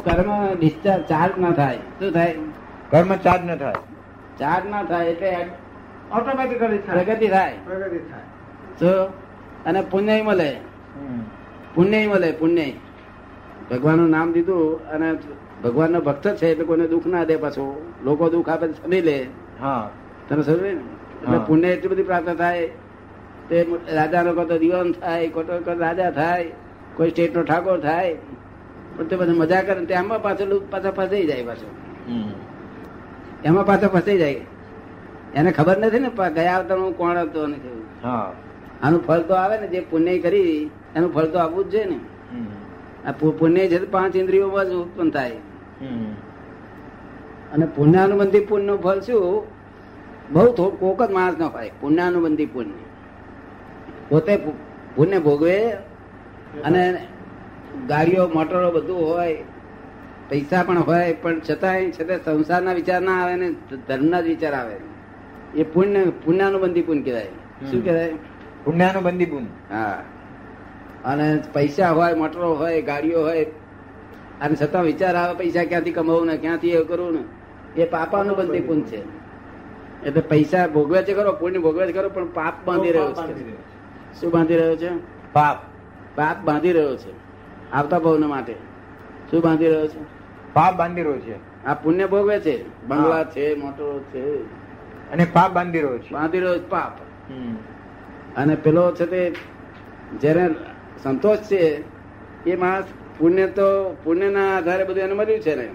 કર્મ discharge charge ના થાય. શું થાય? કર્મ ચાર્જ ના થાય. ચાર્જ ના થાય એટલે ઓટોમેટિક પ્રગતિ થાય. પ્રગતિ થાય. શું અને પુણ્ય મળે. પુણ્ય મળે પુણ્ય ભગવાનનું નામ દીધું અને ભગવાનનો ભક્ત છે એટલે કોઈને દુઃખ ના દે પાછું. લોકો દુઃખ આપે સમજી લે. હા. તમે સમજે ને? એટલે પુણ્ય એટલી બધી પ્રાપ્ત થાય. તે રાજા લોકો તો દિવાન થાય કોટો રાજા થાય. કોઈ સ્ટેટ નો ઠાકોર થાય. પણ તે બધા મજા કરે તે આમાં પાછળ પાછા ફસાઈ જાય પાછો. એમાં પાછો ફસાઈ જાય. એને ખબર નથી ને ગયા આવતા હું કોણ હતો હા. આનું ફળ તો આવે ને જે પુણ્ય કરી એનું ફળ તો આવવું જ જોઈએ ને. આ પુણ્ય છે પાંચ ઇન્દ્રિયોમાં જ ઉત્પન્ન થાય. અને પુણ્યાનુબંધી પુણ્યનું ફળ શું? બહુ કોક જ માણસ ન હોય પુણ્યાનુબંધી પુણ્ય. પોતે પુણ્ય ભોગવે અને ગાડીઓ મોટરો બધું હોય પૈસા પણ હોય પણ છતાંય છતાં સંસારના વિચાર ના આવે ને ધર્મના જ વિચાર આવે. એ પુણ્ય પુણ્યાનુબંધી પુન કહેવાય. શું કહેવાય? પુણ્યાનું બંદી પુન હા. અને પૈસા હોય મોટરો હોય ગાડીઓ હોય અને છતાં વિચાર આવે પૈસા ક્યાંથી કમાવું ને ક્યાંથી એ કરવું ને એ પાપાનું બંધી પુન છે. એટલે પૈસા ભોગવે છે ખરો પુણ્ય ભોગવે છે ખરો પણ પાપ બાંધી રહ્યો છે. શું બાંધી રહ્યો છે? પાપ. પાપ બાંધી રહ્યો છે. આવતા ભવન માટે. શું બાંધી રહ્યો છે? પાપ બાંધી રહ્યો છે. આ પુણ્ય ભોગવે છે? બંગલા છે મોટરો છે. અને પાપ બાંધી રહ્યો છે. બાંધી રહ્યો છે પાપ. અને પેલો છે તે જેને સંતોષ છે એ માણસ પુણ્ય તો પુણ્યના આધારે બધું એને મળ્યું છે ને.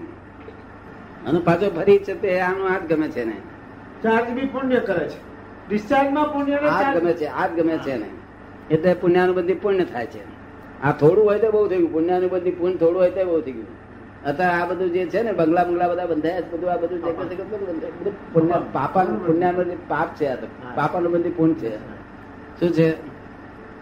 અને પાછો ફરી છે તે આનો હાથ ગમે છે ને. ચાર્જ બી પુણ્ય કરે છે. ડિસ્ચાર્જમાં પુણ્ય હાથ ગમે છે હાથ ગમે છે ને. એટલે પુણ્યાનું બધી પુણ્ય થાય છે. આ થોડું હોય તો બહુ થઈ ગયું. પુણ્યાનુબંધી પુણ્ય થોડું હોય તો બહુ થઈ ગયું. અત્યારે આ બધું જે છે ને બંગલા બંગલા બધા બંધાયા છે બધું આ બધું જગત બધું પુણ્ય પાપાનું પુણ્યાનું પાપ છે આ તો. પાપાનું બંધી પુણ્ય છે. શું છે?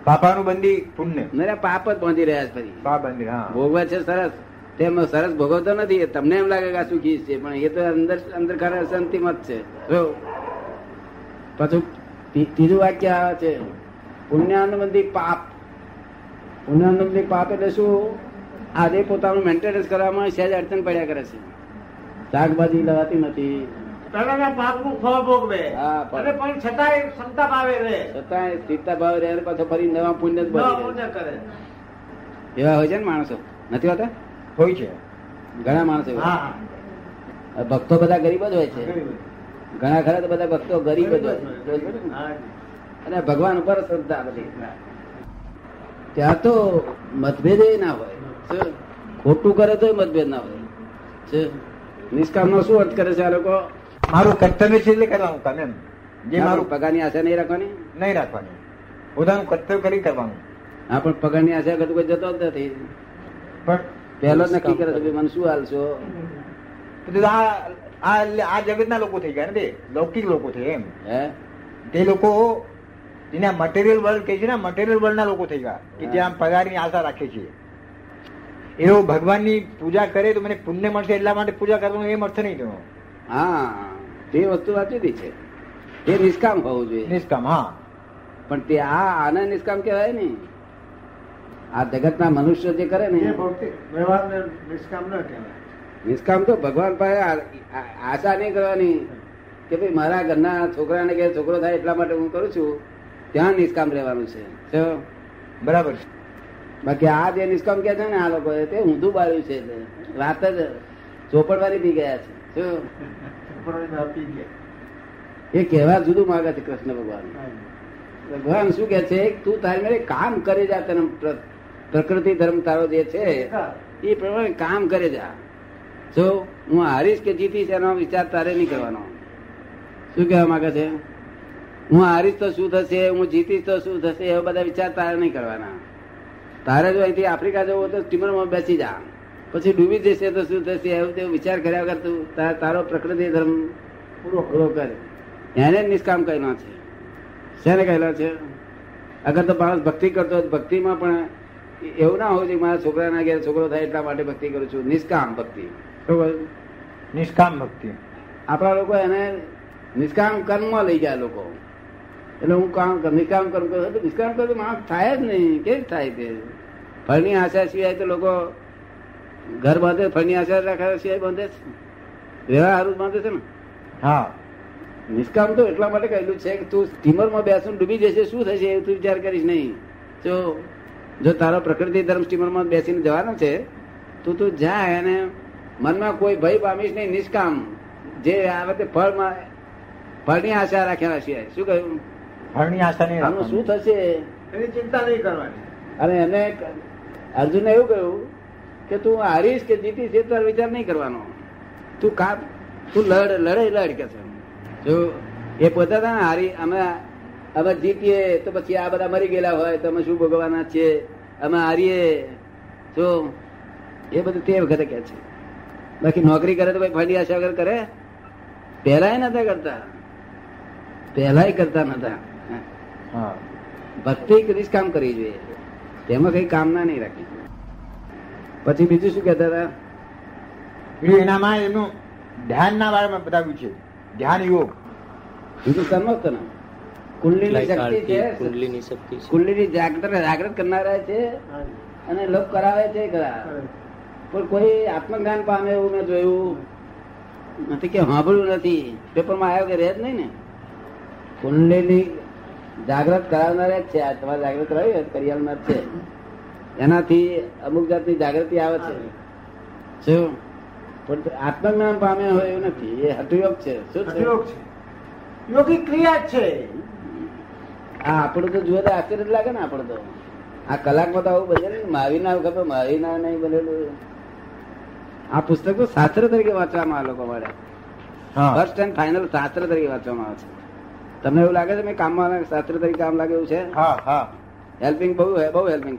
પાપાનું બંધી પુણ્ય મેરા પાપ જ બાંધી રહ્યા છે ફરી. પાપ બાંધી હા. ભોગવે છે સરસ. તેમ સરસ ભોગવતો નથી તમને એમ લાગે કે આ સુખી છે પણ એ તો અંદર અંદર ખરે શાંતિ મત છે. જો પાછું ત્રીજું વાક્ય આવે છે. પુણ્યાનુબંધી પાપ પુણ્યાનુબંધી પાપ એટલે શું? આજે પોતાનું મેન્ટેનન્સ કરવામાં સહેજ અડચણ પડ્યા કરે છે. શાકભાજી લવાતી નથી. પહેલાના પાપનું ફળ ભોગવે. અને પણ છતાંય ક્ષમતા ભાવે રહે છતાંય સ્થિરતા ભાવે રહે પાછો ફરી નવા પુણ્ય પુણ્ય કરે. એવા હોય છે ને માણસો? નથી હોતા? હોય છે. ઘણા માણસો ભક્તો બધા ગરીબ જ હોય છે. ઘણા ખરા તો બધા ભક્તો ગરીબ જ હોય. છે. અને ભગવાન ઉપર શ્રદ્ધા બધી. ત્યાં તો મતભેદ ના હોય? ખોટું કરે તો મતભેદ ના હોય. નિષ્કામ નો શું અર્થ કરે છે આ લોકો? મારું કર્તવ્ય છે એટલે કરવાનું કામ એમ. જે મારું પગારની આશા નહીં રાખવાની? નહીં રાખવાની. પોતાનું કર્તવ્ય કરી કરવાનું હા પણ પગારની આશા કરતું કોઈ જતો જ નથી. પણ પહેલો નક્કી કરે છે મને શું હાલશો આ આ જગતના લોકો થઈ ગયા ને લૌકિક લોકો થઈ એમ. હે? તે લોકો જેને મટીરિયલ વર્લ્ડ કહે છે ને મટીરિયલ વર્લ્ડના લોકો થઈ ગયા કે જે આમ પગારની આશા રાખે છે. એવો ભગવાનની પૂજા કરે તો મને પુણ્ય મળશે એટલા માટે પૂજા કરવાનું એમ અર્થ નહીં તેનો હા તે વસ્તુ વાંચી હતી છે. તે નિષ્કામ હોવું જોઈએ. નિષ્કામ હા. પણ તે આ આને નિષ્કામ કહેવાય ને. આ જગતના મનુષ્ય જે કરે ને એ નિષ્કામ ન કહેવાય. નિષ્કામ તો ભગવાન પાસે આ- આ- આશા નહીં કરવાની કે ભાઈ મારા ઘરના છોકરાને કે છોકરો થાય એટલા માટે હું કરું છું. ત્યાં નિષ્કામ રહેવાનું છે? બરાબર. બાકી આ જે નિષ્કામ કે છે ને આ લોકો તે ઊંધું બાળ્યું છે રાત વાત જ ચોપડવાની બી ગયા છે. એ કહેવા જુદું માગે છે કૃષ્ણ ભગવાન. ભગવાન શું કે છે? તું તારી મેળે કામ કરી જા તને પ્ર- પ્રકૃતિ ધર્મ તારો જે છે એ પ્રમાણે કામ કરે જા. જો હું હારીશ કે જીતીશ એનો વિચાર તારે નહીં કરવાનો. શું કહેવા માંગે છે? હું હારીશ તો શું થશે? હું જીતીશ તો શું થશે? એવા બધા વિચાર તારે નહીં કરવાના. તારે જો અહીંથી આફ્રિકા જવું તો સ્ટીમરમાં બેસી જા. પછી ડૂબી જશે તો શું થશે? એવું તેવું વિચાર કર્યા વગર તું તાર- તારો પ્રકૃતિ ધર્મ પૂરો પૂરો કરે. એને જ નિષ્કામ કહેલો છે. શેને કહેલો છે? અગર તો માણસ ભક્તિ કરતો હોય ભક્તિમાં પણ એવું ના હોય છે મારા છોકરાના ઘેર છોકરો થાય એટલા માટે ભક્તિ કરું છું. નિષ્કામ ભક્તિ. બરોબર? નિષ્કામ ભક્તિ. આપણા લોકો એને નિષ્કામ કર્મમાં લઈ ગયા લોકો. એટલે હું કામ નિકામ કર્મ કરું. એટલે નિષ્કામ કરું માણસ થાય જ નહીં. કેવી થાય તે? ફળની આશા સિવાય તો લોકો ઘર બાંધે ફળની આશા રાખ્યા સિવાય બાંધે છે રહેવા હારું જ બાંધે છે ને. હા. નિષ્કામ તો એટલા માટે કહેલું છે કે તું સ્ટીમરમાં બેસું ડૂબી જશે શું થશે એવું તું વિચાર કરીશ નહીં. જો જો તારો પ્રકૃતિ ધર્મ સ્ટીમરમાં બેસીને જવાનો છે તો તું જા અને મનમાં કોઈ ભય પામીશ નહીં. નિષ્કામ. જે આ વખતે ફળમાં ફળની આશા રાખ્યા સિવાય. શું કહ્યું? ફળની આશા નહીં આનું શું થશે? એની ચિંતા નહીં કરવાની. અને એને અર્જુને એવું કહ્યું કે તું હારીશ કે જીતીશ એ તારો વિચાર નહીં કરવાનો. તું કાપ તું લડ લડે લડ કે છે. જો એ પોતા હતા ને હારી અમે અમે જીતીએ તો પછી આ બધા મરી ગયેલા હોય તો અમે શું ભોગવવાના છીએ? અમે હારીએ. જો એ બધું તે વખતે કે છે. બાકી નોકરી કરે તો ભાઈ ફાંડી આશા વગર કરે? પહેલાંય નતા કરતા. પહેલાંય કરતા નતા. ભક્તિ કદી કામ કરવી જોઈએ. તેમાં કઈ કામના નહીં રાખી. પછી બીજું શું કહેતા હતા? બીજું એનામાં એનું ધ્યાનના બારામાં બતાવ્યું છે. ધ્યાન યોગ બીજું સમજતો ને કુંડલીની શક્તિ છે. કુંડલીની શક્તિ કુંડલીની જાગૃત જાગૃત કરનારા છે અને લોક કરાવે છે ખરા પણ કોઈ આત્મજ્ઞાન પામે એવું મેં જોયું નથી કે સાંભળ્યું નથી. પેપરમાં આવ્યો કે રહે જ નહીં ને? કુંડલીની જાગૃત કરાવનાર જ છે. આ તમારે જાગૃત કરાવી હોય તો છે. એનાથી અમુક જાતની જાગૃતિ આવે છે. શું? પણ આત્મજ્ઞાન પામે હોય એવું નથી. એ હઠયોગ છે. શું છે? યોગ છે. યોગી ક્રિયા છે. આ આપણું તો જુએ તો આશ્ચર્ય લાગે ને આપણું તો. આ કલાકમાં તો આવું બને ને મહાવીર ના ખબર માવીના ના નહીં બનેલું. આ પુસ્તક તો શાસ્ત્ર તરીકે વાંચવામાં આ લોકો મળે ફર્સ્ટ એન્ડ ફાઇનલ શાસ્ત્ર તરીકે વાંચવામાં આવે છે. તમને એવું લાગે છે મેં કામમાં શાસ્ત્ર તરીકે કામ લાગે એવું છે? હા હા. હેલ્પિંગ બહુ બહુ હેલ્પિંગ